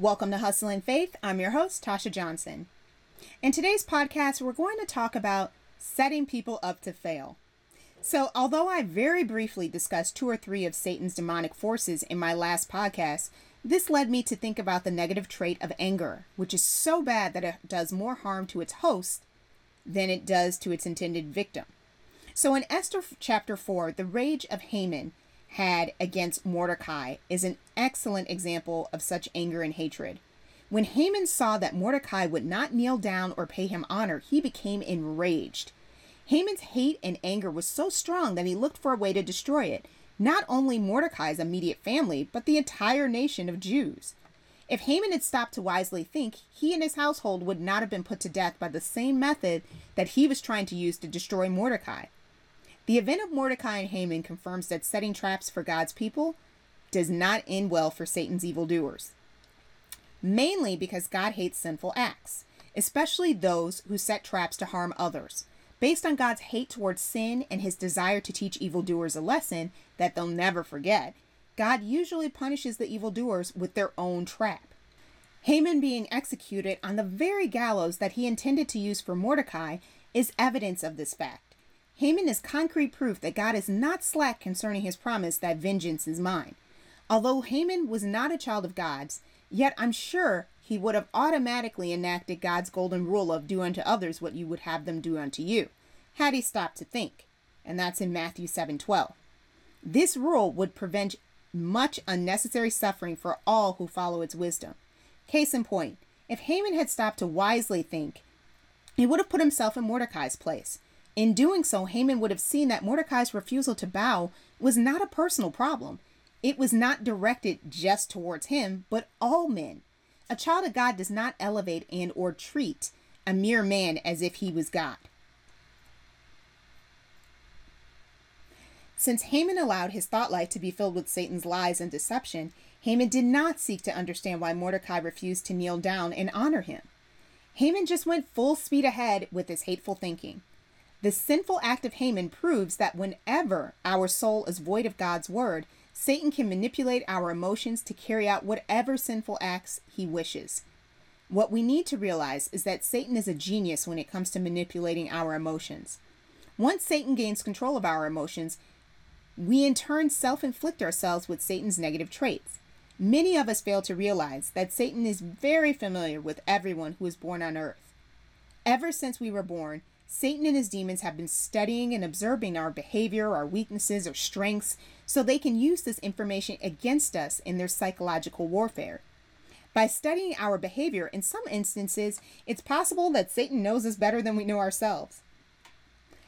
Welcome to Hustle and Faith. I'm your host, Tasha Johnson. In today's podcast, we're going to talk about setting people up to fail. So, although I very briefly discussed two or three of Satan's demonic forces in my last podcast, this led me to think about the negative trait of anger, which is so bad that it does more harm to its host than it does to its intended victim. So, in Esther chapter 4, the rage of Haman had against Mordecai is an excellent example of such anger and hatred. When Haman saw that Mordecai would not kneel down or pay him honor, he became enraged. Haman's hate and anger was so strong that he looked for a way to destroy it, not only Mordecai's immediate family, but the entire nation of Jews. If Haman had stopped to wisely think, he and his household would not have been put to death by the same method that he was trying to use to destroy Mordecai. The event of Mordecai and Haman confirms that setting traps for God's people does not end well for Satan's evildoers. Mainly because God hates sinful acts, especially those who set traps to harm others. Based on God's hate towards sin and his desire to teach evildoers a lesson that they'll never forget, God usually punishes the evildoers with their own trap. Haman being executed on the very gallows that he intended to use for Mordecai is evidence of this fact. Haman is concrete proof that God is not slack concerning his promise that vengeance is mine. Although Haman was not a child of God's, yet I'm sure he would have automatically enacted God's golden rule of do unto others what you would have them do unto you, had he stopped to think. And that's in Matthew 7:12. This rule would prevent much unnecessary suffering for all who follow its wisdom. Case in point, if Haman had stopped to wisely think, he would have put himself in Mordecai's place. In doing so, Haman would have seen that Mordecai's refusal to bow was not a personal problem. It was not directed just towards him, but all men. A child of God does not elevate and or treat a mere man as if he was God. Since Haman allowed his thought life to be filled with Satan's lies and deception, Haman did not seek to understand why Mordecai refused to kneel down and honor him. Haman just went full speed ahead with his hateful thinking. The sinful act of Haman proves that whenever our soul is void of God's word, Satan can manipulate our emotions to carry out whatever sinful acts he wishes. What we need to realize is that Satan is a genius when it comes to manipulating our emotions. Once Satan gains control of our emotions, we in turn self inflict ourselves with Satan's negative traits. Many of us fail to realize that Satan is very familiar with everyone who is born on earth. Ever since we were born, Satan and his demons have been studying and observing our behavior, our weaknesses, our strengths, so they can use this information against us in their psychological warfare. By studying our behavior, in some instances, it's possible that Satan knows us better than we know ourselves.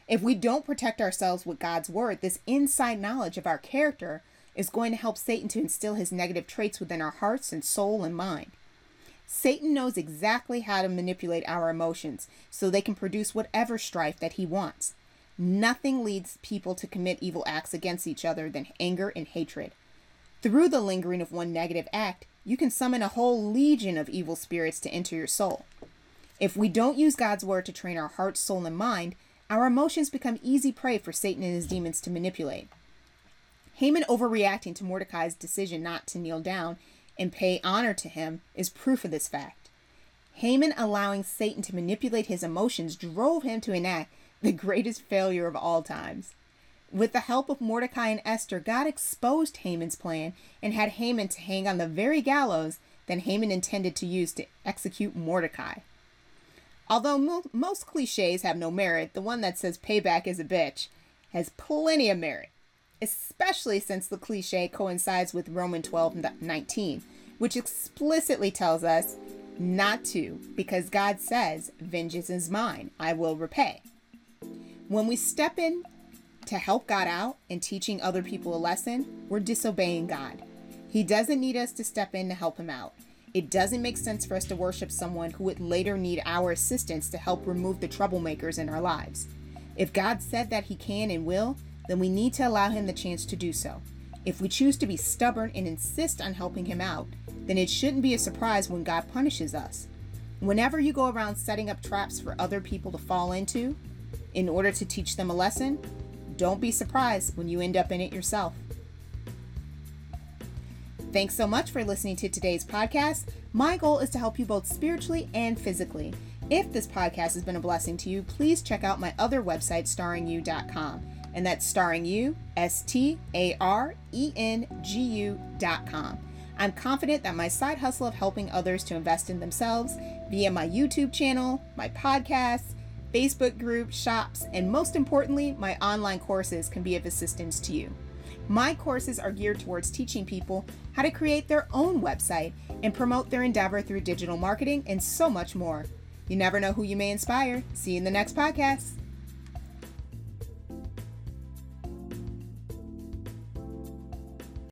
If we don't protect ourselves with God's word, this inside knowledge of our character is going to help Satan to instill his negative traits within our hearts and soul and mind. Satan knows exactly how to manipulate our emotions so they can produce whatever strife that he wants. Nothing leads people to commit evil acts against each other than anger and hatred. Through the lingering of one negative act, you can summon a whole legion of evil spirits to enter your soul. If we don't use God's word to train our heart, soul, and mind, our emotions become easy prey for Satan and his demons to manipulate. Haman overreacting to Mordecai's decision not to kneel down and pay honor to him is proof of this fact. Haman allowing Satan to manipulate his emotions drove him to enact the greatest failure of all times. With the help of Mordecai and Esther, God exposed Haman's plan and had Haman to hang on the very gallows that Haman intended to use to execute Mordecai. Although mo- most cliches have no merit, the one that says payback is a bitch has plenty of merit especially since the cliche coincides with Roman 12 19, which explicitly tells us not to, because God says, Vengeance is mine, I will repay. When we step in to help God out and teaching other people a lesson, we're disobeying God. He doesn't need us to step in to help him out. It doesn't make sense for us to worship someone who would later need our assistance to help remove the troublemakers in our lives. If God said that He can and will, then we need to allow him the chance to do so. If we choose to be stubborn and insist on helping him out, then it shouldn't be a surprise when God punishes us. Whenever you go around setting up traps for other people to fall into in order to teach them a lesson, don't be surprised when you end up in it yourself. Thanks so much for listening to today's podcast. My goal is to help you both spiritually and physically. If this podcast has been a blessing to you, please check out my other website, starringyou.com. And that's starring you, S T A R E N G U.com. I'm confident that my side hustle of helping others to invest in themselves via my YouTube channel, my podcasts, Facebook group, shops, and most importantly, my online courses can be of assistance to you. My courses are geared towards teaching people how to create their own website and promote their endeavor through digital marketing and so much more. You never know who you may inspire. See you in the next podcast.